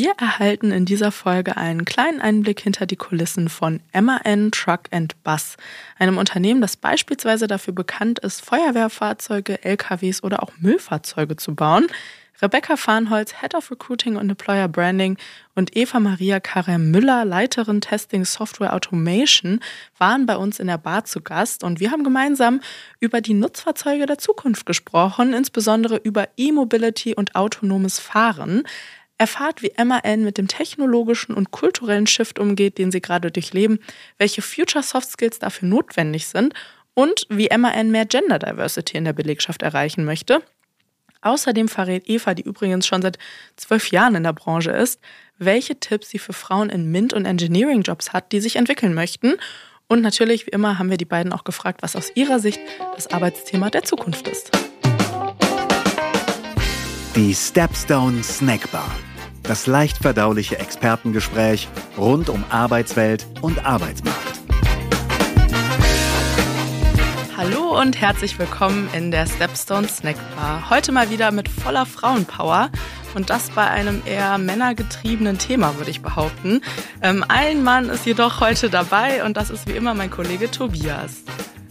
Wir erhalten in dieser Folge einen kleinen Einblick hinter die Kulissen von MAN Truck and Bus, einem Unternehmen, das beispielsweise dafür bekannt ist, Feuerwehrfahrzeuge, LKWs oder auch Müllfahrzeuge zu bauen. Rebecca Farnholz, Head of Recruiting und Employer Branding und Eva Maria Karem Müller, Leiterin Testing Software Automation, waren bei uns in der Bar zu Gast und wir haben gemeinsam über die Nutzfahrzeuge der Zukunft gesprochen, insbesondere über E-Mobility und autonomes Fahren. Erfahrt, wie MAN mit dem technologischen und kulturellen Shift umgeht, den sie gerade durchleben, welche Future Soft Skills dafür notwendig sind und wie MAN mehr Gender Diversity in der Belegschaft erreichen möchte. Außerdem verrät Eva, die übrigens schon seit zwölf Jahren in der Branche ist, welche Tipps sie für Frauen in MINT- und Engineering-Jobs hat, die sich entwickeln möchten. Und natürlich, wie immer, haben wir die beiden auch gefragt, was aus ihrer Sicht das Arbeitsthema der Zukunft ist. Die Stepstone Snackbar das leicht verdauliche Expertengespräch rund um Arbeitswelt und Arbeitsmarkt. Hallo und herzlich willkommen in der Stepstone Snack Bar. Heute mal wieder mit voller Frauenpower und das bei einem eher männergetriebenen Thema, würde ich behaupten. Ähm, ein Mann ist jedoch heute dabei und das ist wie immer mein Kollege Tobias.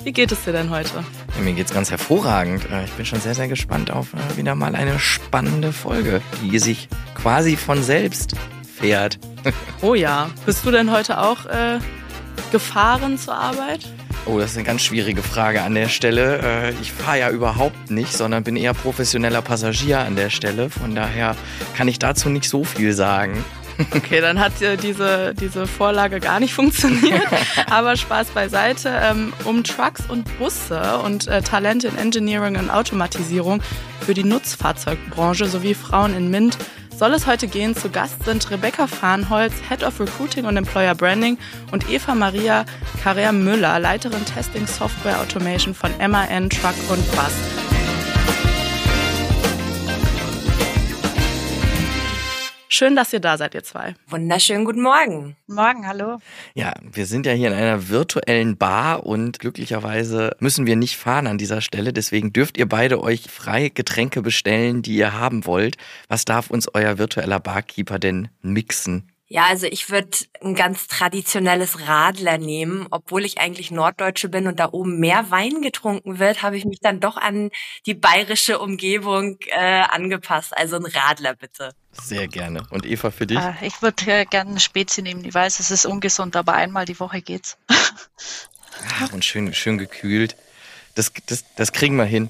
Wie geht es dir denn heute? Ja, mir es ganz hervorragend. Äh, ich bin schon sehr, sehr gespannt auf äh, wieder mal eine spannende Folge, die sich quasi von selbst fährt. Oh ja. Bist du denn heute auch äh, gefahren zur Arbeit? Oh, das ist eine ganz schwierige Frage an der Stelle. Äh, ich fahre ja überhaupt nicht, sondern bin eher professioneller Passagier an der Stelle. Von daher kann ich dazu nicht so viel sagen. Okay, dann hat äh, diese, diese Vorlage gar nicht funktioniert. Aber Spaß beiseite. Ähm, um Trucks und Busse und äh, Talente in Engineering und Automatisierung für die Nutzfahrzeugbranche sowie Frauen in MINT soll es heute gehen. Zu Gast sind Rebecca Farnholz, Head of Recruiting und Employer Branding und Eva Maria Carrea Müller, Leiterin Testing Software Automation von MAN Truck und Bus. Schön, dass ihr da seid, ihr zwei. Wunderschönen guten Morgen. Morgen, hallo. Ja, wir sind ja hier in einer virtuellen Bar und glücklicherweise müssen wir nicht fahren an dieser Stelle. Deswegen dürft ihr beide euch frei Getränke bestellen, die ihr haben wollt. Was darf uns euer virtueller Barkeeper denn mixen? Ja, also ich würde ein ganz traditionelles Radler nehmen. Obwohl ich eigentlich Norddeutsche bin und da oben mehr Wein getrunken wird, habe ich mich dann doch an die bayerische Umgebung äh, angepasst. Also ein Radler bitte. Sehr gerne. Und Eva, für dich? Ah, ich würde äh, gerne eine Spezi nehmen. Ich weiß, es ist ungesund, aber einmal die Woche geht's. Ach, und schön, schön gekühlt. Das, das, das kriegen wir hin.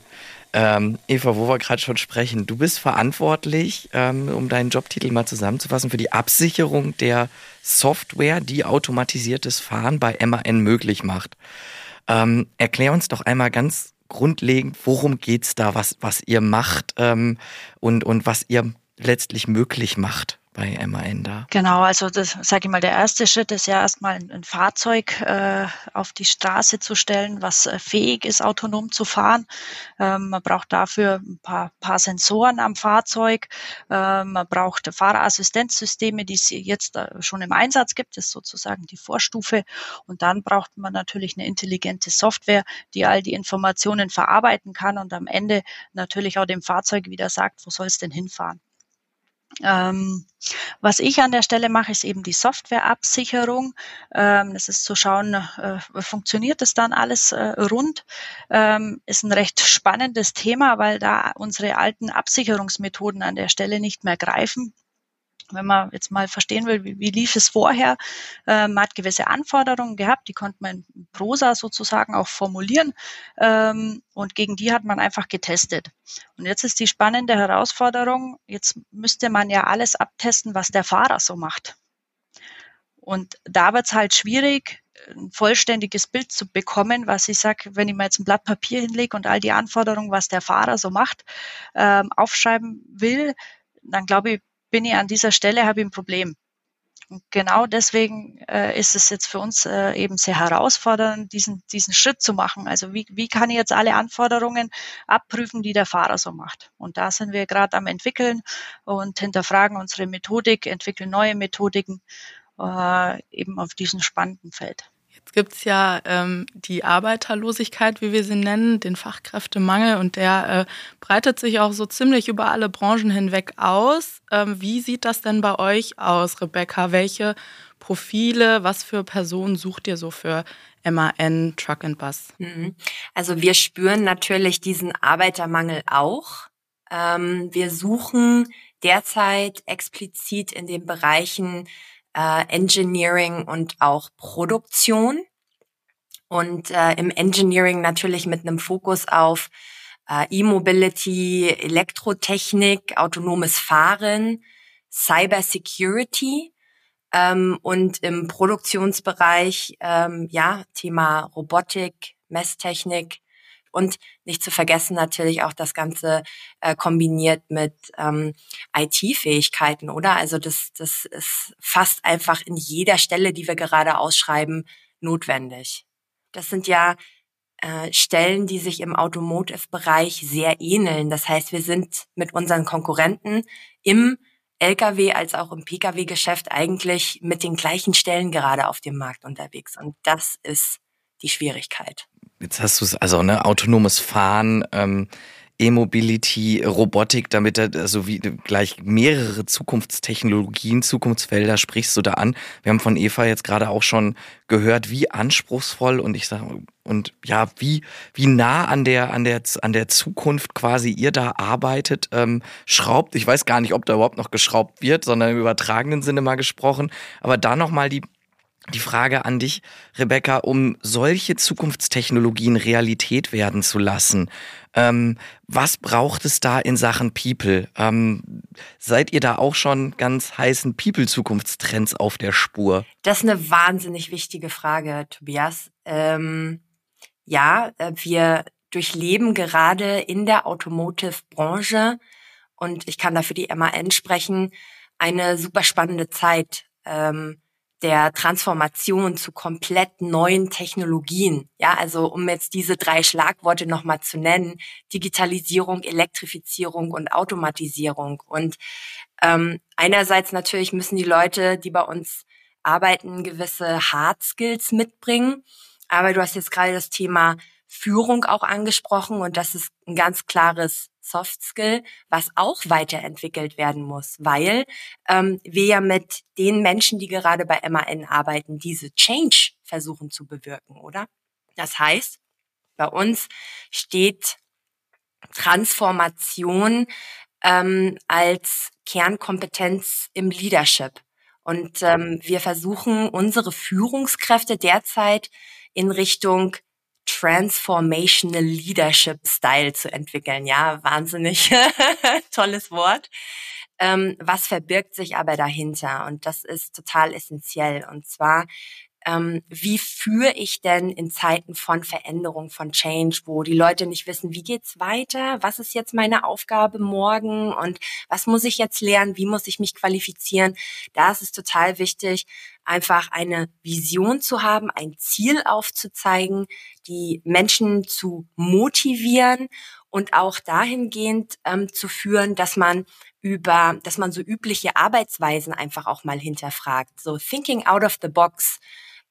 Ähm, Eva, wo wir gerade schon sprechen, du bist verantwortlich, ähm, um deinen Jobtitel mal zusammenzufassen, für die Absicherung der Software, die automatisiertes Fahren bei MAN möglich macht. Ähm, erklär uns doch einmal ganz grundlegend, worum geht's da, was, was ihr macht ähm, und, und was ihr letztlich möglich macht bei MAN da? Genau, also das sage ich mal, der erste Schritt ist ja erstmal ein, Fahrzeug äh, auf die Straße zu stellen, was äh, fähig ist, autonom zu fahren. Ähm, man braucht dafür ein paar, paar Sensoren am Fahrzeug. Ähm, man braucht Fahrerassistenzsysteme, die es jetzt äh, schon im Einsatz gibt, das ist sozusagen die Vorstufe. Und dann braucht man natürlich eine intelligente Software, die all die Informationen verarbeiten kann und am Ende natürlich auch dem Fahrzeug wieder sagt, wo soll es denn hinfahren. Ähm, was ich an der Stelle mache, ist eben die Softwareabsicherung. Ähm, das ist zu schauen, äh, funktioniert das dann alles äh, rund? Ähm, ist ein recht spannendes Thema, weil da unsere alten Absicherungsmethoden an der Stelle nicht mehr greifen wenn man jetzt mal verstehen will, wie, wie lief es vorher, äh, man hat gewisse Anforderungen gehabt, die konnte man in Prosa sozusagen auch formulieren ähm, und gegen die hat man einfach getestet. Und jetzt ist die spannende Herausforderung, jetzt müsste man ja alles abtesten, was der Fahrer so macht. Und da wird es halt schwierig, ein vollständiges Bild zu bekommen, was ich sage, wenn ich mir jetzt ein Blatt Papier hinlege und all die Anforderungen, was der Fahrer so macht, ähm, aufschreiben will, dann glaube ich, bin ich an dieser Stelle, habe ich ein Problem. Und genau deswegen äh, ist es jetzt für uns äh, eben sehr herausfordernd, diesen, diesen Schritt zu machen. Also wie, wie kann ich jetzt alle Anforderungen abprüfen, die der Fahrer so macht? Und da sind wir gerade am entwickeln und hinterfragen unsere Methodik, entwickeln neue Methodiken äh, eben auf diesem spannenden Feld. Gibt es ja ähm, die Arbeiterlosigkeit, wie wir sie nennen, den Fachkräftemangel und der äh, breitet sich auch so ziemlich über alle Branchen hinweg aus. Ähm, wie sieht das denn bei euch aus, Rebecca? Welche Profile, was für Personen sucht ihr so für MAN, Truck and Bus? Mhm. Also wir spüren natürlich diesen Arbeitermangel auch. Ähm, wir suchen derzeit explizit in den Bereichen äh, Engineering und auch Produktion. Und äh, im Engineering natürlich mit einem Fokus auf äh, E-Mobility, Elektrotechnik, autonomes Fahren, Cyber Security ähm, und im Produktionsbereich ähm, ja Thema Robotik, Messtechnik, und nicht zu vergessen natürlich auch das Ganze äh, kombiniert mit ähm, IT-Fähigkeiten, oder? Also das, das ist fast einfach in jeder Stelle, die wir gerade ausschreiben, notwendig. Das sind ja äh, Stellen, die sich im Automotive-Bereich sehr ähneln. Das heißt, wir sind mit unseren Konkurrenten im Lkw als auch im Pkw-Geschäft eigentlich mit den gleichen Stellen gerade auf dem Markt unterwegs. Und das ist die Schwierigkeit. Jetzt hast du es, also ne, autonomes Fahren, ähm, E-Mobility, Robotik, damit also wie gleich mehrere Zukunftstechnologien, Zukunftsfelder sprichst du da an. Wir haben von Eva jetzt gerade auch schon gehört, wie anspruchsvoll und ich sage und ja, wie wie nah an der an der an der Zukunft quasi ihr da arbeitet, ähm, schraubt. Ich weiß gar nicht, ob da überhaupt noch geschraubt wird, sondern im übertragenen Sinne mal gesprochen. Aber da noch mal die die Frage an dich, Rebecca, um solche Zukunftstechnologien Realität werden zu lassen. Ähm, was braucht es da in Sachen People? Ähm, seid ihr da auch schon ganz heißen People-Zukunftstrends auf der Spur? Das ist eine wahnsinnig wichtige Frage, Tobias. Ähm, ja, äh, wir durchleben gerade in der Automotive-Branche und ich kann da für die MAN sprechen, eine super spannende Zeit. Ähm, der Transformation zu komplett neuen Technologien. Ja, also um jetzt diese drei Schlagworte nochmal zu nennen, Digitalisierung, Elektrifizierung und Automatisierung. Und ähm, einerseits natürlich müssen die Leute, die bei uns arbeiten, gewisse Hard Skills mitbringen. Aber du hast jetzt gerade das Thema Führung auch angesprochen und das ist ein ganz klares Soft Skill, was auch weiterentwickelt werden muss, weil ähm, wir ja mit den Menschen, die gerade bei MAN arbeiten, diese Change versuchen zu bewirken, oder? Das heißt, bei uns steht Transformation ähm, als Kernkompetenz im Leadership. Und ähm, wir versuchen unsere Führungskräfte derzeit in Richtung Transformational Leadership Style zu entwickeln. Ja, wahnsinnig tolles Wort. Ähm, was verbirgt sich aber dahinter? Und das ist total essentiell. Und zwar ähm, wie führe ich denn in Zeiten von Veränderung, von Change, wo die Leute nicht wissen, wie geht's weiter, was ist jetzt meine Aufgabe morgen und was muss ich jetzt lernen, wie muss ich mich qualifizieren? Da ist es total wichtig, einfach eine Vision zu haben, ein Ziel aufzuzeigen, die Menschen zu motivieren und auch dahingehend ähm, zu führen, dass man über, dass man so übliche Arbeitsweisen einfach auch mal hinterfragt. So thinking out of the box.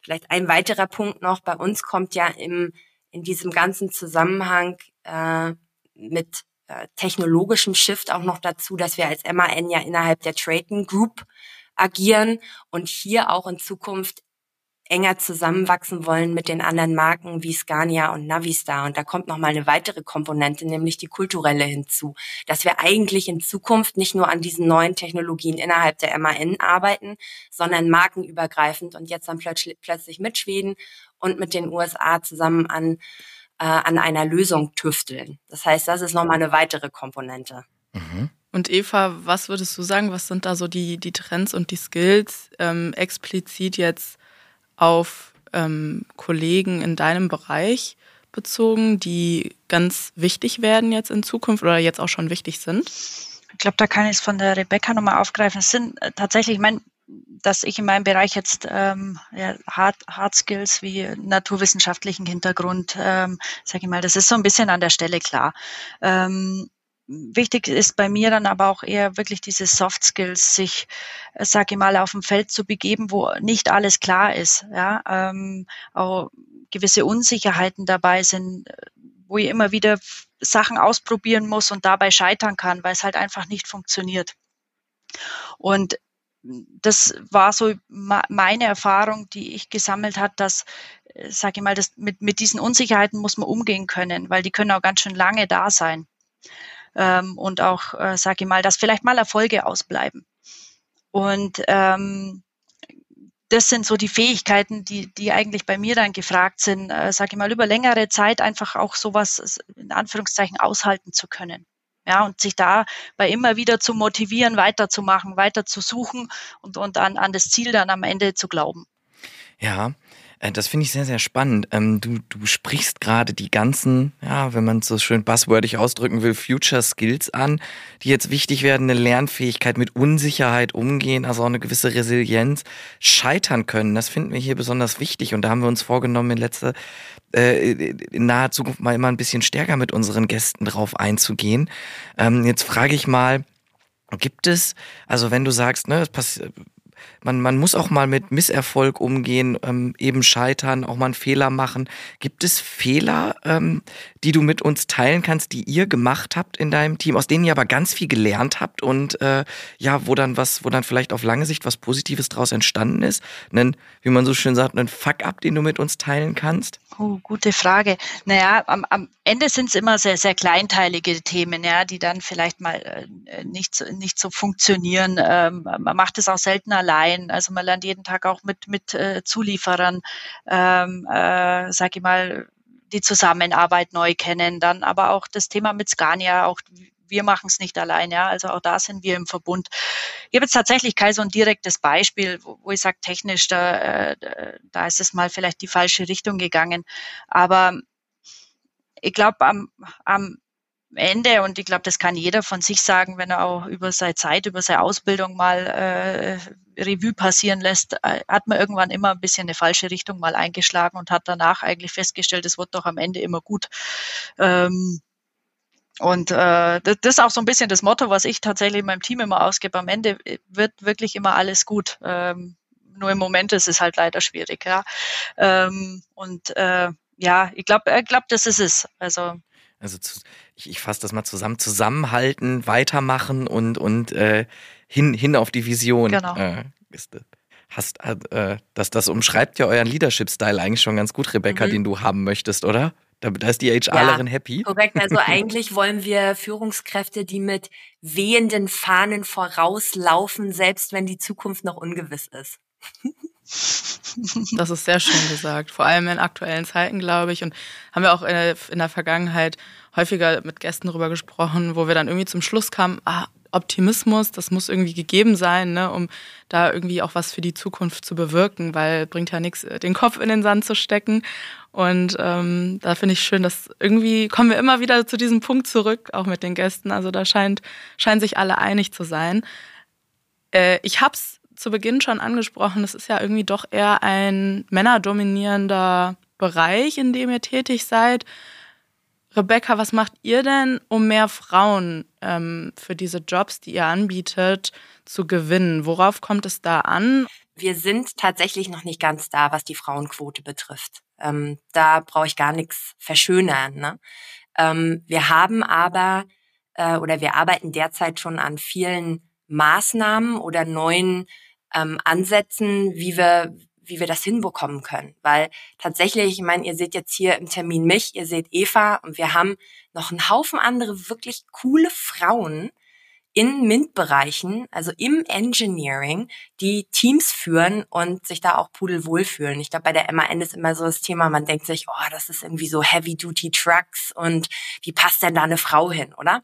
Vielleicht ein weiterer Punkt noch, bei uns kommt ja im, in diesem ganzen Zusammenhang äh, mit äh, technologischem Shift auch noch dazu, dass wir als MAN ja innerhalb der Traden Group agieren und hier auch in Zukunft enger zusammenwachsen wollen mit den anderen Marken wie Scania und Navistar. Und da kommt noch mal eine weitere Komponente, nämlich die kulturelle hinzu, dass wir eigentlich in Zukunft nicht nur an diesen neuen Technologien innerhalb der MAN arbeiten, sondern markenübergreifend und jetzt dann plötzlich, plötzlich mit Schweden und mit den USA zusammen an, äh, an einer Lösung tüfteln. Das heißt, das ist noch mal eine weitere Komponente. Mhm. Und Eva, was würdest du sagen, was sind da so die, die Trends und die Skills ähm, explizit jetzt auf ähm, Kollegen in deinem Bereich bezogen, die ganz wichtig werden jetzt in Zukunft oder jetzt auch schon wichtig sind? Ich glaube, da kann ich es von der Rebecca nochmal aufgreifen. Es sind äh, tatsächlich, ich meine, dass ich in meinem Bereich jetzt ähm, ja, Hard, Hard Skills wie naturwissenschaftlichen Hintergrund, ähm, sage ich mal, das ist so ein bisschen an der Stelle klar. Ähm, wichtig ist bei mir dann aber auch eher wirklich diese Soft Skills, sich, äh, sage ich mal, auf dem Feld zu begeben, wo nicht alles klar ist, ja, ähm, auch gewisse Unsicherheiten dabei sind, wo ich immer wieder Sachen ausprobieren muss und dabei scheitern kann, weil es halt einfach nicht funktioniert. Und das war so meine Erfahrung, die ich gesammelt hat, dass, äh, sage ich mal, das mit, mit diesen Unsicherheiten muss man umgehen können, weil die können auch ganz schön lange da sein ähm, und auch, äh, sage ich mal, dass vielleicht mal Erfolge ausbleiben. Und ähm, das sind so die Fähigkeiten, die, die eigentlich bei mir dann gefragt sind, äh, sage ich mal, über längere Zeit einfach auch sowas in Anführungszeichen aushalten zu können. Ja, und sich dabei immer wieder zu motivieren, weiterzumachen, weiter zu suchen und, und an, an das Ziel dann am Ende zu glauben. Ja, äh, das finde ich sehr, sehr spannend. Ähm, du, du sprichst gerade die ganzen, ja, wenn man es so schön buzzwordig ausdrücken will, Future Skills an, die jetzt wichtig werden, eine Lernfähigkeit mit Unsicherheit umgehen, also auch eine gewisse Resilienz, scheitern können. Das finden wir hier besonders wichtig und da haben wir uns vorgenommen, in letzter, äh, in naher Zukunft mal immer ein bisschen stärker mit unseren Gästen drauf einzugehen. Ähm, jetzt frage ich mal, Gibt es, also wenn du sagst, ne, es passiert, man, man muss auch mal mit Misserfolg umgehen, ähm, eben scheitern, auch mal einen Fehler machen. Gibt es Fehler, ähm, die du mit uns teilen kannst, die ihr gemacht habt in deinem Team, aus denen ihr aber ganz viel gelernt habt und äh, ja, wo dann was, wo dann vielleicht auf lange Sicht was Positives draus entstanden ist? Einen, wie man so schön sagt, einen Fuck-up, den du mit uns teilen kannst? Oh, gute Frage. Naja, am, am Ende sind es immer sehr, sehr kleinteilige Themen, ja, die dann vielleicht mal äh, nicht, nicht so funktionieren. Ähm, man macht es auch selten allein. Also man lernt jeden Tag auch mit, mit äh, Zulieferern, ähm, äh, sag ich mal, die Zusammenarbeit neu kennen. Dann aber auch das Thema mit Scania, auch wir machen es nicht allein, ja. Also auch da sind wir im Verbund. Ich habe jetzt tatsächlich kein so ein direktes Beispiel, wo, wo ich sage, technisch, da, äh, da ist es mal vielleicht die falsche Richtung gegangen. Aber ich glaube, am, am Ende, und ich glaube, das kann jeder von sich sagen, wenn er auch über seine Zeit, über seine Ausbildung mal äh, Revue passieren lässt, äh, hat man irgendwann immer ein bisschen eine falsche Richtung mal eingeschlagen und hat danach eigentlich festgestellt, es wird doch am Ende immer gut. Ähm, und äh, das ist auch so ein bisschen das Motto, was ich tatsächlich in meinem Team immer ausgebe. Am Ende äh, wird wirklich immer alles gut. Ähm, nur im Moment ist es halt leider schwierig, ja. Ähm, und äh, ja, ich glaube, ich glaub, das ist es. Also also zu, ich, ich fasse das mal zusammen, zusammenhalten, weitermachen und, und äh, hin, hin auf die Vision. Genau. Äh, ist, hast, äh, das, das umschreibt ja euren Leadership-Style eigentlich schon ganz gut, Rebecca, mhm. den du haben möchtest, oder? Da, da ist die HRlerin ja, happy. Korrekt, also eigentlich wollen wir Führungskräfte, die mit wehenden Fahnen vorauslaufen, selbst wenn die Zukunft noch ungewiss ist. Das ist sehr schön gesagt. Vor allem in aktuellen Zeiten, glaube ich. Und haben wir auch in der Vergangenheit häufiger mit Gästen darüber gesprochen, wo wir dann irgendwie zum Schluss kamen, ah, Optimismus, das muss irgendwie gegeben sein, ne, um da irgendwie auch was für die Zukunft zu bewirken, weil bringt ja nichts, den Kopf in den Sand zu stecken. Und ähm, da finde ich schön, dass irgendwie kommen wir immer wieder zu diesem Punkt zurück, auch mit den Gästen. Also da scheint, scheinen sich alle einig zu sein. Äh, ich es zu Beginn schon angesprochen, es ist ja irgendwie doch eher ein männerdominierender Bereich, in dem ihr tätig seid. Rebecca, was macht ihr denn, um mehr Frauen ähm, für diese Jobs, die ihr anbietet, zu gewinnen? Worauf kommt es da an? Wir sind tatsächlich noch nicht ganz da, was die Frauenquote betrifft. Ähm, da brauche ich gar nichts verschönern. Ne? Ähm, wir haben aber äh, oder wir arbeiten derzeit schon an vielen Maßnahmen oder neuen ähm, Ansätzen, wie wir wie wir das hinbekommen können. Weil tatsächlich, ich meine, ihr seht jetzt hier im Termin mich, ihr seht Eva und wir haben noch einen Haufen andere wirklich coole Frauen in MINT-Bereichen, also im Engineering, die Teams führen und sich da auch pudelwohl fühlen. Ich glaube, bei der MAN ist immer so das Thema, man denkt sich, oh, das ist irgendwie so Heavy-Duty-Trucks und wie passt denn da eine Frau hin, oder?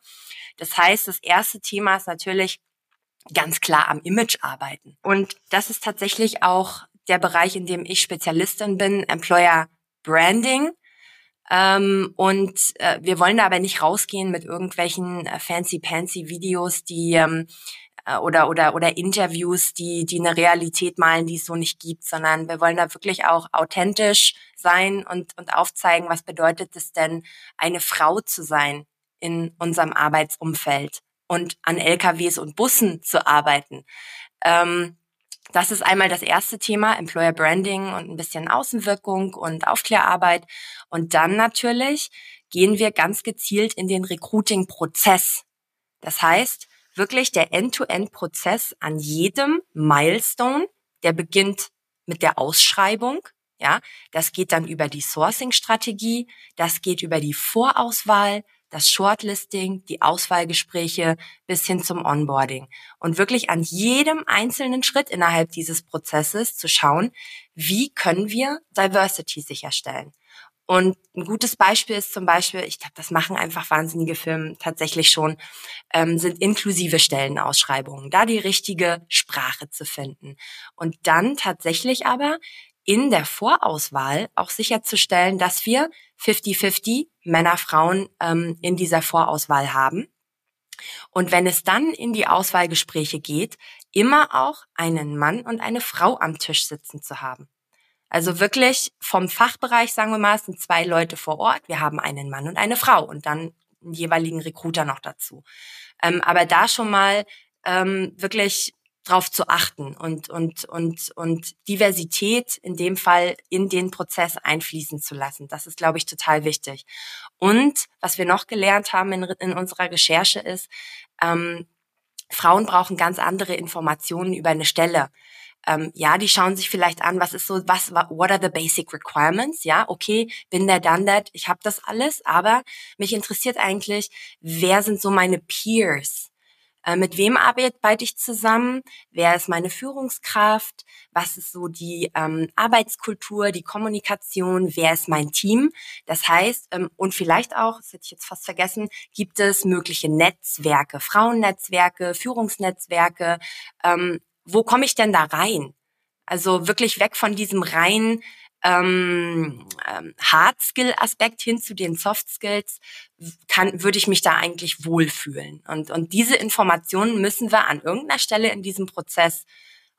Das heißt, das erste Thema ist natürlich, ganz klar am Image arbeiten. Und das ist tatsächlich auch der Bereich, in dem ich Spezialistin bin, Employer Branding. Ähm, und äh, wir wollen da aber nicht rausgehen mit irgendwelchen äh, fancy-pancy Videos, die ähm, äh, oder oder oder Interviews, die die eine Realität malen, die es so nicht gibt, sondern wir wollen da wirklich auch authentisch sein und und aufzeigen, was bedeutet es denn, eine Frau zu sein in unserem Arbeitsumfeld und an LKWs und Bussen zu arbeiten. Ähm, das ist einmal das erste Thema, Employer Branding und ein bisschen Außenwirkung und Aufklärarbeit. Und dann natürlich gehen wir ganz gezielt in den Recruiting-Prozess. Das heißt, wirklich der End-to-End-Prozess an jedem Milestone, der beginnt mit der Ausschreibung. Ja, das geht dann über die Sourcing-Strategie, das geht über die Vorauswahl, das Shortlisting, die Auswahlgespräche bis hin zum Onboarding. Und wirklich an jedem einzelnen Schritt innerhalb dieses Prozesses zu schauen, wie können wir Diversity sicherstellen. Und ein gutes Beispiel ist zum Beispiel, ich glaube, das machen einfach wahnsinnige Firmen tatsächlich schon, ähm, sind inklusive Stellenausschreibungen, da die richtige Sprache zu finden. Und dann tatsächlich aber in der Vorauswahl auch sicherzustellen, dass wir 50-50 Männer, Frauen ähm, in dieser Vorauswahl haben. Und wenn es dann in die Auswahlgespräche geht, immer auch einen Mann und eine Frau am Tisch sitzen zu haben. Also wirklich vom Fachbereich, sagen wir mal, es sind zwei Leute vor Ort. Wir haben einen Mann und eine Frau und dann einen jeweiligen Recruiter noch dazu. Ähm, aber da schon mal ähm, wirklich drauf zu achten und, und, und, und Diversität in dem Fall in den Prozess einfließen zu lassen. Das ist, glaube ich, total wichtig. Und was wir noch gelernt haben in, in unserer Recherche ist, ähm, Frauen brauchen ganz andere Informationen über eine Stelle. Ähm, ja, die schauen sich vielleicht an, was ist so, was, what are the basic requirements? Ja, okay, bin der done that, ich habe das alles, aber mich interessiert eigentlich, wer sind so meine Peers? Äh, mit wem arbeite ich zusammen? Wer ist meine Führungskraft? Was ist so die ähm, Arbeitskultur, die Kommunikation? Wer ist mein Team? Das heißt, ähm, und vielleicht auch, das hätte ich jetzt fast vergessen, gibt es mögliche Netzwerke, Frauennetzwerke, Führungsnetzwerke. Ähm, wo komme ich denn da rein? Also wirklich weg von diesem rein ähm, Hard-Skill-Aspekt hin zu den Soft-Skills, kann, würde ich mich da eigentlich wohlfühlen. Und, und diese Informationen müssen wir an irgendeiner Stelle in diesem Prozess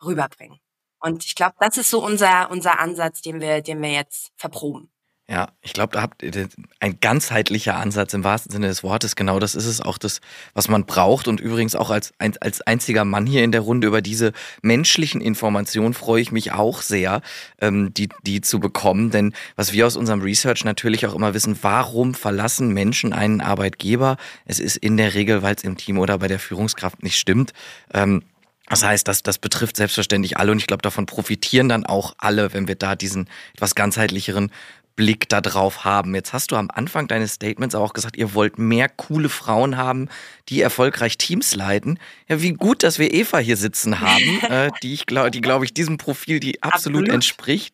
rüberbringen. Und ich glaube, das ist so unser, unser Ansatz, den wir, den wir jetzt verproben. Ja, ich glaube, da habt ihr ein ganzheitlicher Ansatz im wahrsten Sinne des Wortes. Genau das ist es auch das, was man braucht. Und übrigens auch als, als einziger Mann hier in der Runde über diese menschlichen Informationen freue ich mich auch sehr, ähm, die, die zu bekommen. Denn was wir aus unserem Research natürlich auch immer wissen, warum verlassen Menschen einen Arbeitgeber? Es ist in der Regel, weil es im Team oder bei der Führungskraft nicht stimmt. Ähm, das heißt, das, das betrifft selbstverständlich alle und ich glaube, davon profitieren dann auch alle, wenn wir da diesen etwas ganzheitlicheren Blick darauf haben. Jetzt hast du am Anfang deines Statements auch gesagt, ihr wollt mehr coole Frauen haben, die erfolgreich Teams leiten. Ja, wie gut, dass wir Eva hier sitzen haben, äh, die ich glaube, die glaube ich diesem Profil, die absolut, absolut. entspricht.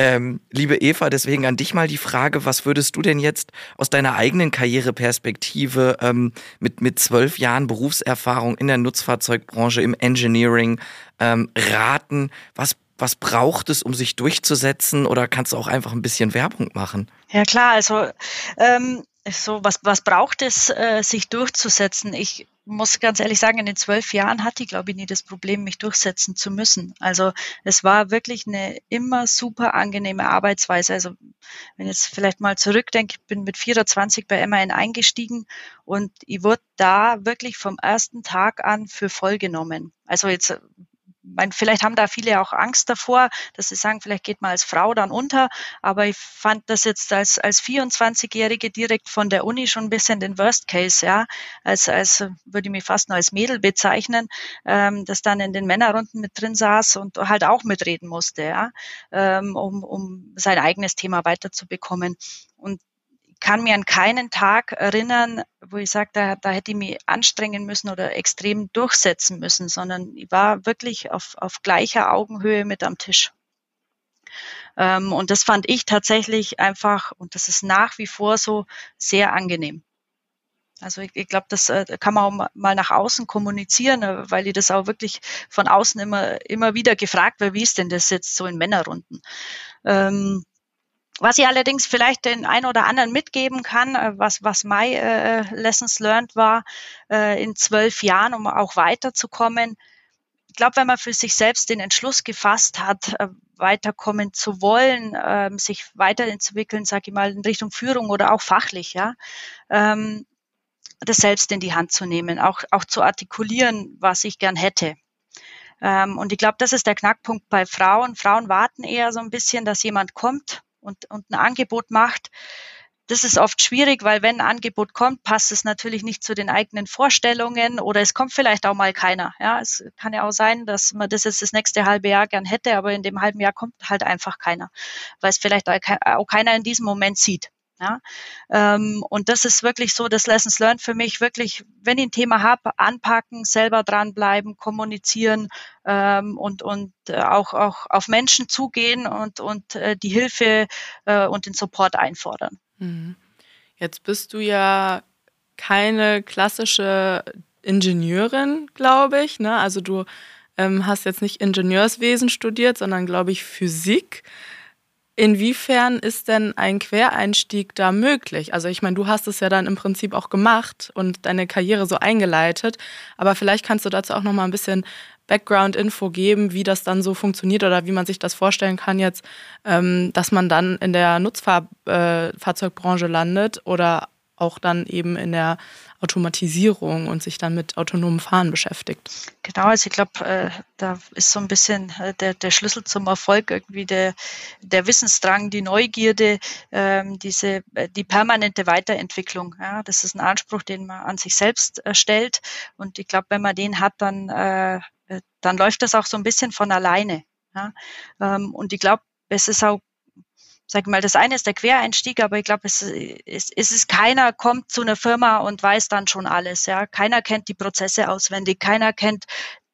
Ähm, liebe Eva, deswegen an dich mal die Frage, was würdest du denn jetzt aus deiner eigenen Karriereperspektive ähm, mit, mit zwölf Jahren Berufserfahrung in der Nutzfahrzeugbranche, im Engineering ähm, raten? Was was braucht es, um sich durchzusetzen? Oder kannst du auch einfach ein bisschen Werbung machen? Ja klar, also ähm, so was, was braucht es, äh, sich durchzusetzen? Ich muss ganz ehrlich sagen, in den zwölf Jahren hatte ich, glaube ich, nie das Problem, mich durchsetzen zu müssen. Also es war wirklich eine immer super angenehme Arbeitsweise. Also wenn ich jetzt vielleicht mal zurückdenke, ich bin mit 24 bei MAN eingestiegen und ich wurde da wirklich vom ersten Tag an für voll genommen. Also jetzt mein, vielleicht haben da viele auch Angst davor, dass sie sagen, vielleicht geht man als Frau dann unter. Aber ich fand das jetzt als, als 24-Jährige direkt von der Uni schon ein bisschen den Worst Case, ja. Als, als würde ich mich fast nur als Mädel bezeichnen, ähm, das dann in den Männerrunden mit drin saß und halt auch mitreden musste, ja, ähm, um, um sein eigenes Thema weiterzubekommen. Und kann mir an keinen Tag erinnern, wo ich sage, da, da hätte ich mich anstrengen müssen oder extrem durchsetzen müssen, sondern ich war wirklich auf, auf gleicher Augenhöhe mit am Tisch. Ähm, und das fand ich tatsächlich einfach, und das ist nach wie vor so, sehr angenehm. Also ich, ich glaube, das äh, kann man auch mal nach außen kommunizieren, äh, weil ich das auch wirklich von außen immer, immer wieder gefragt wird, wie ist denn das jetzt so in Männerrunden? Ähm, was ich allerdings vielleicht den ein oder anderen mitgeben kann, äh, was, was my äh, Lessons learned war äh, in zwölf Jahren, um auch weiterzukommen. Ich glaube, wenn man für sich selbst den Entschluss gefasst hat, äh, weiterkommen zu wollen, ähm, sich weiterentwickeln, sage ich mal, in Richtung Führung oder auch fachlich, ja, ähm, das selbst in die Hand zu nehmen, auch, auch zu artikulieren, was ich gern hätte. Ähm, und ich glaube, das ist der Knackpunkt bei Frauen. Frauen warten eher so ein bisschen, dass jemand kommt und, und ein Angebot macht. Das ist oft schwierig, weil wenn ein Angebot kommt, passt es natürlich nicht zu den eigenen Vorstellungen oder es kommt vielleicht auch mal keiner. Ja, es kann ja auch sein, dass man das jetzt das nächste halbe Jahr gern hätte, aber in dem halben Jahr kommt halt einfach keiner, weil es vielleicht auch keiner in diesem Moment sieht. Ja? Ähm, und das ist wirklich so das Lessons Learned für mich, wirklich, wenn ich ein Thema habe, anpacken, selber dranbleiben, kommunizieren ähm, und, und äh, auch, auch auf Menschen zugehen und, und äh, die Hilfe äh, und den Support einfordern. Mhm. Jetzt bist du ja keine klassische Ingenieurin, glaube ich. Ne? Also du ähm, hast jetzt nicht Ingenieurswesen studiert, sondern, glaube ich, Physik. Inwiefern ist denn ein Quereinstieg da möglich? Also ich meine, du hast es ja dann im Prinzip auch gemacht und deine Karriere so eingeleitet, aber vielleicht kannst du dazu auch noch mal ein bisschen Background-Info geben, wie das dann so funktioniert oder wie man sich das vorstellen kann jetzt, ähm, dass man dann in der Nutzfahrzeugbranche äh, landet oder auch dann eben in der Automatisierung und sich dann mit autonomem Fahren beschäftigt. Genau, also ich glaube, äh, da ist so ein bisschen äh, der, der Schlüssel zum Erfolg irgendwie der, der Wissensdrang, die Neugierde, ähm, diese, äh, die permanente Weiterentwicklung. Ja, das ist ein Anspruch, den man an sich selbst äh, stellt. Und ich glaube, wenn man den hat, dann, äh, äh, dann läuft das auch so ein bisschen von alleine. Ja? Ähm, und ich glaube, es ist auch sag mal, das eine ist der Quereinstieg, aber ich glaube, es, es, es ist keiner kommt zu einer Firma und weiß dann schon alles. Ja, keiner kennt die Prozesse auswendig, keiner kennt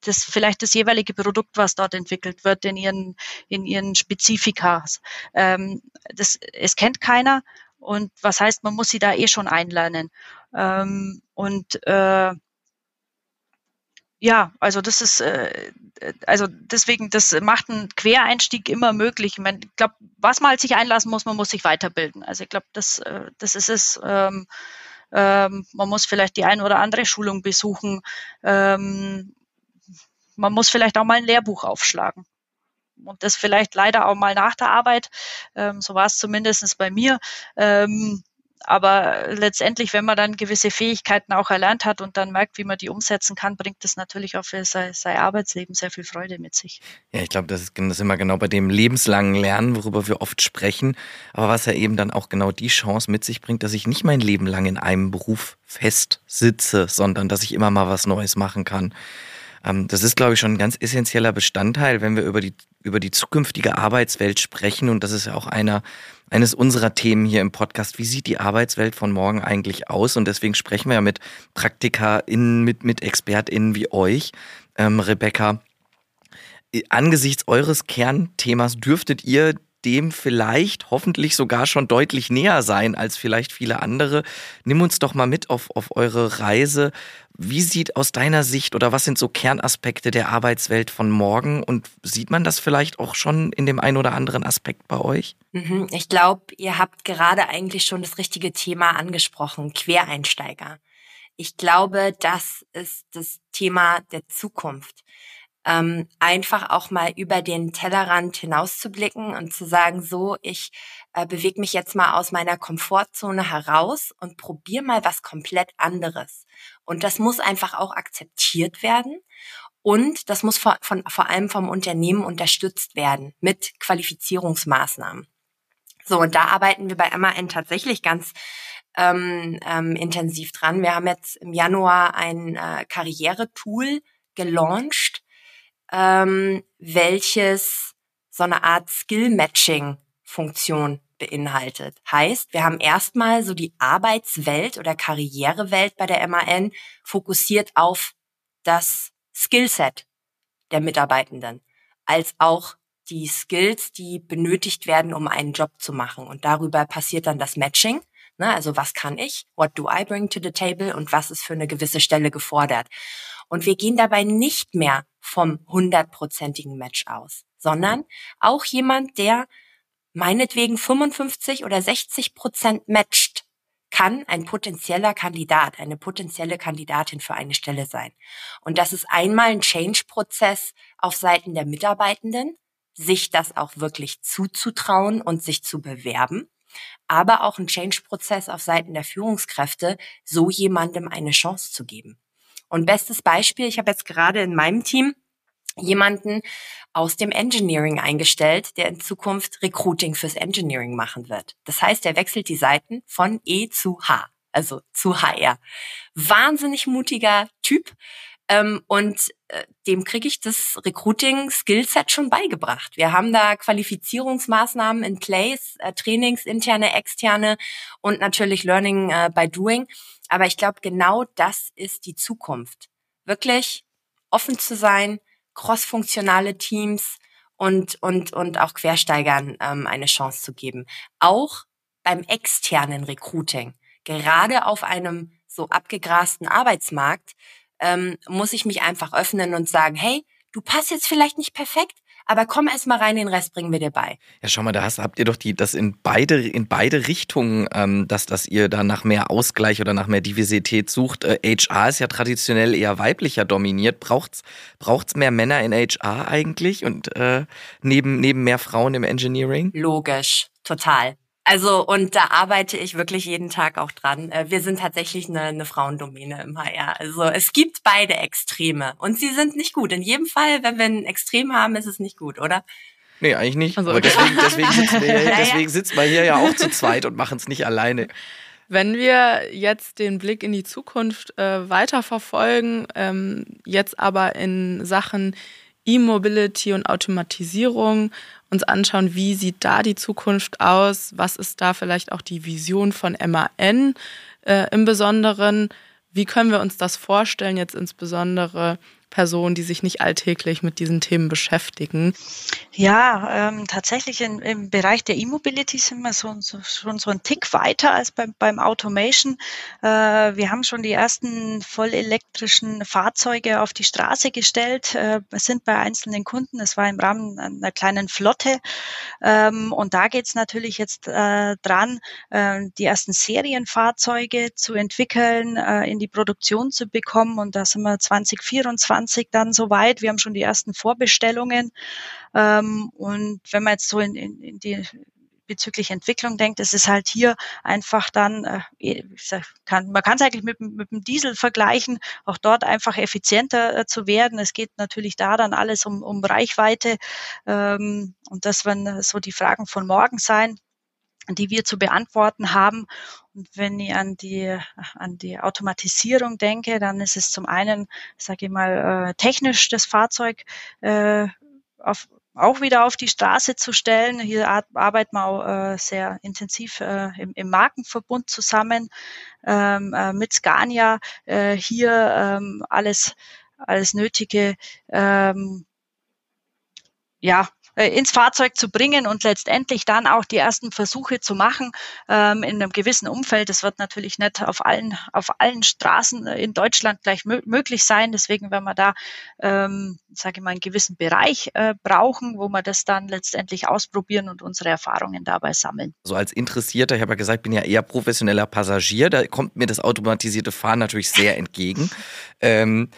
das vielleicht das jeweilige Produkt, was dort entwickelt wird, in ihren in ihren Spezifikas. Ähm, das es kennt keiner und was heißt, man muss sie da eh schon einlernen. Ähm, und äh, ja, also das ist, äh, also deswegen, das macht einen Quereinstieg immer möglich. Ich, ich glaube, was man halt sich einlassen muss, man muss sich weiterbilden. Also ich glaube, das, äh, das ist es. Ähm, ähm, man muss vielleicht die ein oder andere Schulung besuchen. Ähm, man muss vielleicht auch mal ein Lehrbuch aufschlagen. Und das vielleicht leider auch mal nach der Arbeit. Ähm, so war es zumindest bei mir. Ähm, aber letztendlich, wenn man dann gewisse Fähigkeiten auch erlernt hat und dann merkt, wie man die umsetzen kann, bringt das natürlich auch für sein, sein Arbeitsleben sehr viel Freude mit sich. Ja, ich glaube, das ist, das immer genau bei dem lebenslangen Lernen, worüber wir oft sprechen, aber was ja eben dann auch genau die Chance mit sich bringt, dass ich nicht mein Leben lang in einem Beruf fest sitze, sondern dass ich immer mal was Neues machen kann. Ähm, das ist, glaube ich, schon ein ganz essentieller Bestandteil, wenn wir über die, über die zukünftige Arbeitswelt sprechen. Und das ist ja auch einer, eines unserer Themen hier im Podcast. Wie sieht die Arbeitswelt von morgen eigentlich aus? Und deswegen sprechen wir ja mit PraktikerInnen, mit, mit ExpertInnen wie euch. Ähm, Rebecca, angesichts eures Kernthemas dürftet ihr dem vielleicht hoffentlich sogar schon deutlich näher sein als vielleicht viele andere. Nimm uns doch mal mit auf, auf eure Reise. Wie sieht aus deiner Sicht oder was sind so Kernaspekte der Arbeitswelt von morgen und sieht man das vielleicht auch schon in dem einen oder anderen Aspekt bei euch? Mhm. Ich glaube, ihr habt gerade eigentlich schon das richtige Thema angesprochen, Quereinsteiger. Ich glaube, das ist das Thema der Zukunft ähm, einfach auch mal über den Tellerrand hinauszublicken und zu sagen, so, ich äh, bewege mich jetzt mal aus meiner Komfortzone heraus und probiere mal was komplett anderes. Und das muss einfach auch akzeptiert werden. Und das muss von, von, vor allem vom Unternehmen unterstützt werden mit Qualifizierungsmaßnahmen. So, und da arbeiten wir bei MAN tatsächlich ganz ähm, ähm, intensiv dran. Wir haben jetzt im Januar ein äh, Karrieretool gelauncht, ähm, welches so eine Art Skill-Matching-Funktion beinhaltet. Heißt, wir haben erstmal so die Arbeitswelt oder Karrierewelt bei der MAN fokussiert auf das Skillset der Mitarbeitenden, als auch die Skills, die benötigt werden, um einen Job zu machen. Und darüber passiert dann das Matching. Ne? Also was kann ich? What do I bring to the table? Und was ist für eine gewisse Stelle gefordert? Und wir gehen dabei nicht mehr vom hundertprozentigen Match aus, sondern auch jemand, der meinetwegen 55 oder 60 Prozent matcht, kann ein potenzieller Kandidat, eine potenzielle Kandidatin für eine Stelle sein. Und das ist einmal ein Change-Prozess auf Seiten der Mitarbeitenden, sich das auch wirklich zuzutrauen und sich zu bewerben. Aber auch ein Change-Prozess auf Seiten der Führungskräfte, so jemandem eine Chance zu geben. Und bestes Beispiel, ich habe jetzt gerade in meinem Team jemanden aus dem Engineering eingestellt, der in Zukunft Recruiting fürs Engineering machen wird. Das heißt, er wechselt die Seiten von E zu H, also zu HR. Wahnsinnig mutiger Typ. Ähm, und äh, dem kriege ich das Recruiting-Skillset schon beigebracht. Wir haben da Qualifizierungsmaßnahmen in place, äh, Trainings, interne, externe und natürlich Learning äh, by Doing. Aber ich glaube, genau das ist die Zukunft. Wirklich offen zu sein, crossfunktionale Teams und, und, und auch Quersteigern ähm, eine Chance zu geben. Auch beim externen Recruiting. Gerade auf einem so abgegrasten Arbeitsmarkt ähm, muss ich mich einfach öffnen und sagen, hey, du passt jetzt vielleicht nicht perfekt, aber komm erst mal rein, den Rest bringen wir dir bei. Ja, schau mal, da hast, habt ihr doch die, das in beide, in beide Richtungen, ähm, dass, dass ihr da nach mehr Ausgleich oder nach mehr Diversität sucht. Äh, HR ist ja traditionell eher weiblicher dominiert. Braucht's, braucht's mehr Männer in HR eigentlich und äh, neben, neben mehr Frauen im Engineering? Logisch, total. Also, und da arbeite ich wirklich jeden Tag auch dran. Äh, wir sind tatsächlich eine, eine Frauendomäne im HR. Also es gibt beide Extreme und sie sind nicht gut. In jedem Fall, wenn wir ein Extrem haben, ist es nicht gut, oder? Nee, eigentlich nicht. Also, Aber deswegen, deswegen, sitzen wir, hier, deswegen sitzen wir hier ja auch zu zweit und machen es nicht alleine. Wenn wir jetzt den Blick in die Zukunft äh, weiterverfolgen, ähm, jetzt aber in Sachen E-Mobility und Automatisierung uns anschauen, wie sieht da die Zukunft aus, was ist da vielleicht auch die Vision von MAN äh, im Besonderen, wie können wir uns das vorstellen, jetzt insbesondere Personen, die sich nicht alltäglich mit diesen Themen beschäftigen? Ja, ähm, tatsächlich in, im Bereich der E-Mobility sind wir so, so, schon so einen Tick weiter als beim, beim Automation. Äh, wir haben schon die ersten vollelektrischen Fahrzeuge auf die Straße gestellt, äh, sind bei einzelnen Kunden. Es war im Rahmen einer kleinen Flotte. Ähm, und da geht es natürlich jetzt äh, dran, äh, die ersten Serienfahrzeuge zu entwickeln, äh, in die Produktion zu bekommen. Und da sind wir 2024 2020 dann soweit. Wir haben schon die ersten Vorbestellungen. Ähm, und wenn man jetzt so in, in, in die bezüglich Entwicklung denkt, es ist halt hier einfach dann, äh, kann, man kann es eigentlich mit, mit dem Diesel vergleichen, auch dort einfach effizienter äh, zu werden. Es geht natürlich da dann alles um, um Reichweite ähm, und das werden so die Fragen von morgen sein die wir zu beantworten haben. Und wenn ich an die, an die Automatisierung denke, dann ist es zum einen, sage ich mal, äh, technisch das Fahrzeug äh, auf, auch wieder auf die Straße zu stellen. Hier arbeiten wir auch äh, sehr intensiv äh, im, im Markenverbund zusammen ähm, äh, mit Scania. Äh, hier ähm, alles, alles Nötige ähm, ja, äh, ins Fahrzeug zu bringen und letztendlich dann auch die ersten Versuche zu machen ähm, in einem gewissen Umfeld. Das wird natürlich nicht auf allen, auf allen Straßen äh, in Deutschland gleich möglich sein. Deswegen werden wir da, ähm, sage ich mal, einen gewissen Bereich äh, brauchen, wo wir das dann letztendlich ausprobieren und unsere Erfahrungen dabei sammeln. So als Interessierter, ich habe ja gesagt, bin ja eher professioneller Passagier, da kommt mir das automatisierte Fahren natürlich sehr entgegen. Ähm,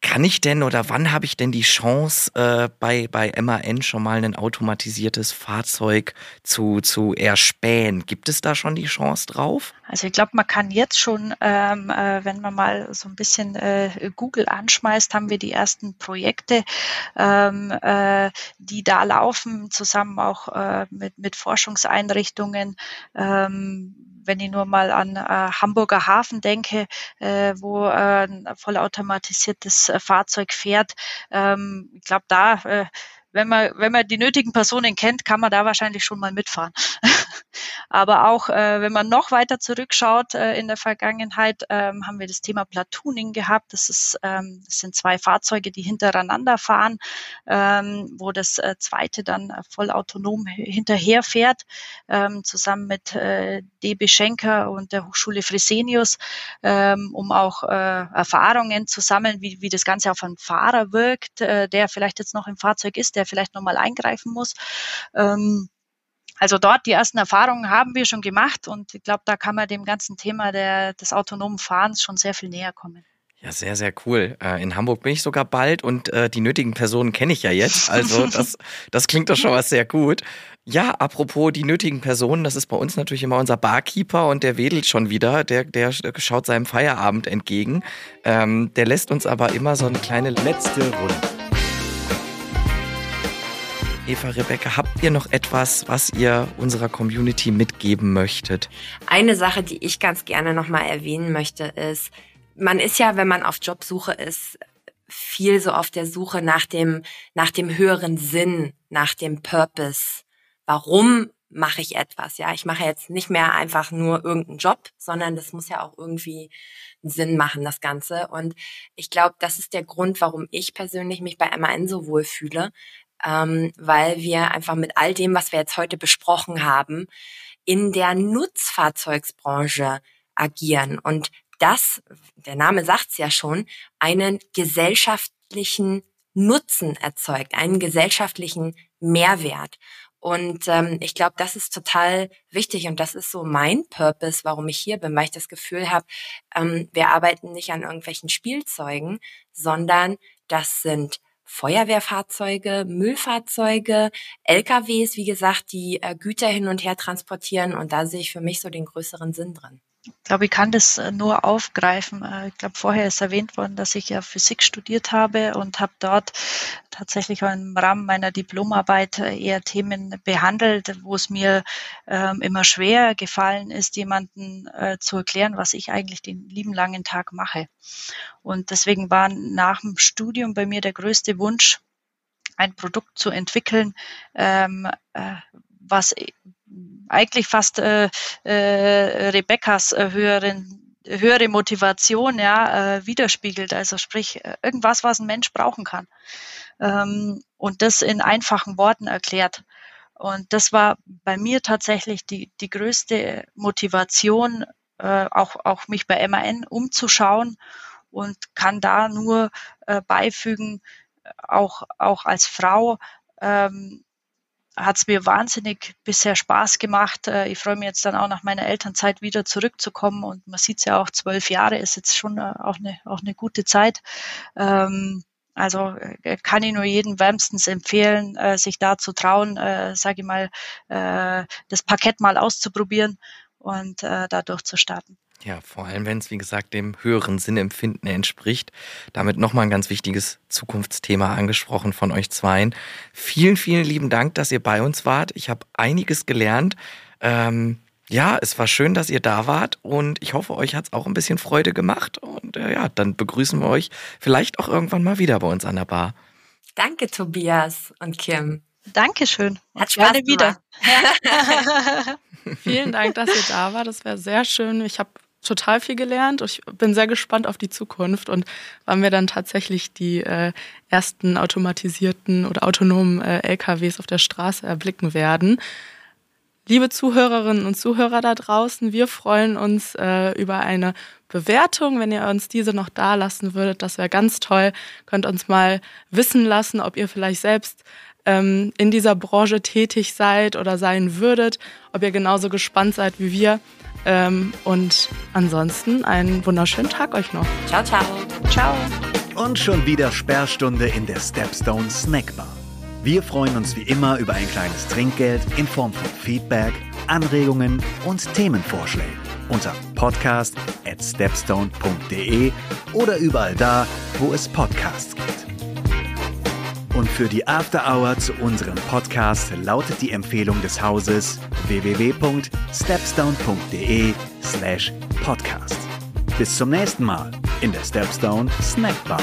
kann ich denn oder wann habe ich denn die Chance, äh, bei, bei MAN schon mal ein automatisiertes Fahrzeug zu, zu erspähen? Gibt es da schon die Chance drauf? Also ich glaube, man kann jetzt schon, ähm, äh, wenn man mal so ein bisschen äh, Google anschmeißt, haben wir die ersten Projekte, ähm, äh, die da laufen, zusammen auch äh, mit, mit Forschungseinrichtungen. Ähm, wenn ich nur mal an äh, Hamburger Hafen denke, äh, wo äh, ein vollautomatisiertes äh, Fahrzeug fährt, ähm, ich glaube, da äh, wenn man, wenn man die nötigen Personen kennt, kann man da wahrscheinlich schon mal mitfahren. Aber auch äh, wenn man noch weiter zurückschaut äh, in der Vergangenheit, ähm, haben wir das Thema Platooning gehabt. Das, ist, ähm, das sind zwei Fahrzeuge, die hintereinander fahren, ähm, wo das äh, zweite dann äh, voll autonom hinterherfährt, ähm, zusammen mit äh, DB Schenker und der Hochschule Fresenius, ähm, um auch äh, Erfahrungen zu sammeln, wie, wie das Ganze auf einen Fahrer wirkt, der vielleicht jetzt noch im Fahrzeug ist, der vielleicht nochmal eingreifen muss. Ähm, also dort die ersten Erfahrungen haben wir schon gemacht und ich glaube, da kann man dem ganzen Thema der, des autonomen Fahrens schon sehr viel näher kommen. Ja, sehr, sehr cool. Äh, in Hamburg bin ich sogar bald und äh, die nötigen Personen kenne ich ja jetzt. Also das, das klingt doch schon was sehr gut. Ja, apropos die nötigen Personen, das ist bei uns natürlich immer unser Barkeeper und der wedelt schon wieder, der, der schaut seinem Feierabend entgegen. Ähm, der lässt uns aber immer so eine kleine letzte Runde. Eva, Rebecca, habt ihr noch etwas, was ihr unserer Community mitgeben möchtet? Eine Sache, die ich ganz gerne nochmal erwähnen möchte, ist, man ist ja, wenn man auf Jobsuche ist, viel so auf der Suche nach dem, nach dem höheren Sinn, nach dem Purpose. Warum mache ich etwas? Ja, ich mache jetzt nicht mehr einfach nur irgendeinen Job, sondern das muss ja auch irgendwie Sinn machen, das Ganze. Und ich glaube, das ist der Grund, warum ich persönlich mich bei MAN so wohl fühle, ähm, weil wir einfach mit all dem, was wir jetzt heute besprochen haben, in der Nutzfahrzeugsbranche agieren und das, der Name sagt's ja schon, einen gesellschaftlichen Nutzen erzeugt, einen gesellschaftlichen Mehrwert. Und ähm, ich glaube, das ist total wichtig und das ist so mein Purpose, warum ich hier bin, weil ich das Gefühl habe, ähm, wir arbeiten nicht an irgendwelchen Spielzeugen, sondern das sind Feuerwehrfahrzeuge, Müllfahrzeuge, LKWs, wie gesagt, die äh, Güter hin und her transportieren und da sehe ich für mich so den größeren Sinn drin. Ich glaube, ich kann das äh, nur aufgreifen. Äh, ich glaube, vorher ist erwähnt worden, dass ich ja Physik studiert habe und habe dort tatsächlich im Rahmen meiner Diplomarbeit äh, eher Themen behandelt, wo es mir ähm, immer schwer gefallen ist, jemanden äh, zu erklären, was ich eigentlich den lieben langen Tag mache. Und deswegen war nach dem Studium bei mir der größte Wunsch, ein Produkt zu entwickeln, ähm, äh, was eigentlich fast äh, äh, Rebecca's äh, höheren höhere Motivation ja äh, widerspiegelt. Also sprich äh, irgendwas, was ein Mensch brauchen kann ähm, und das in einfachen Worten erklärt. Und das war bei mir tatsächlich die die größte Motivation, äh, auch auch mich bei MAN umzuschauen und kann da nur äh, beifügen, auch auch als Frau ähm, hat es mir wahnsinnig bisher Spaß gemacht. Äh, ich freue mich jetzt dann auch nach meiner Elternzeit wieder zurückzukommen und man sieht es ja auch, zwölf Jahre ist jetzt schon äh, auch eine, auch eine gute Zeit. Ähm, also äh, kann ich nur jedem wärmstens empfehlen, sich da zu trauen, sage ich mal, das Parkett mal auszuprobieren und da durchzustarten. Ja, vor allem, wenn es, wie gesagt, dem höheren Sinnempfinden entspricht. Damit nochmal ein ganz wichtiges Zukunftsthema angesprochen von euch zweien. Vielen, vielen lieben Dank, dass ihr bei uns wart. Ich habe einiges gelernt. Ähm, ja, es war schön, dass ihr da wart und ich hoffe, euch hat es auch ein bisschen Freude gemacht. Und äh, ja, dann begrüßen wir euch vielleicht auch irgendwann mal wieder bei uns an der Bar. Danke, Tobias und Kim. Dankeschön. Hat Spaß Gerne wieder. Vielen Dank, dass ihr da war. Das wäre sehr schön. Ich habe total viel gelernt. Ich bin sehr gespannt auf die Zukunft und wann wir dann tatsächlich die äh, ersten automatisierten oder autonomen äh, LKWs auf der Straße erblicken werden. Liebe Zuhörerinnen und Zuhörer da draußen, wir freuen uns äh, über eine Bewertung. Wenn ihr uns diese noch da lassen würdet, das wäre ganz toll. Könnt uns mal wissen lassen, ob ihr vielleicht selbst ähm, in dieser Branche tätig seid oder sein würdet, ob ihr genauso gespannt seid wie wir. Ähm, und ansonsten einen wunderschönen Tag euch noch. Ciao, ciao. Ciao. Und schon wieder Sperrstunde in der Stepstone Snackbar. Wir freuen uns wie immer über ein kleines Trinkgeld in Form von Feedback, Anregungen und Themenvorschlägen unter podcast at stepstone.de oder überall da, wo es Podcasts gibt. Und für die After Hour zu unserem Podcast lautet die Empfehlung des Hauses www.stepstone.de slash podcast. Bis zum nächsten Mal in der Stepstone Snackbar.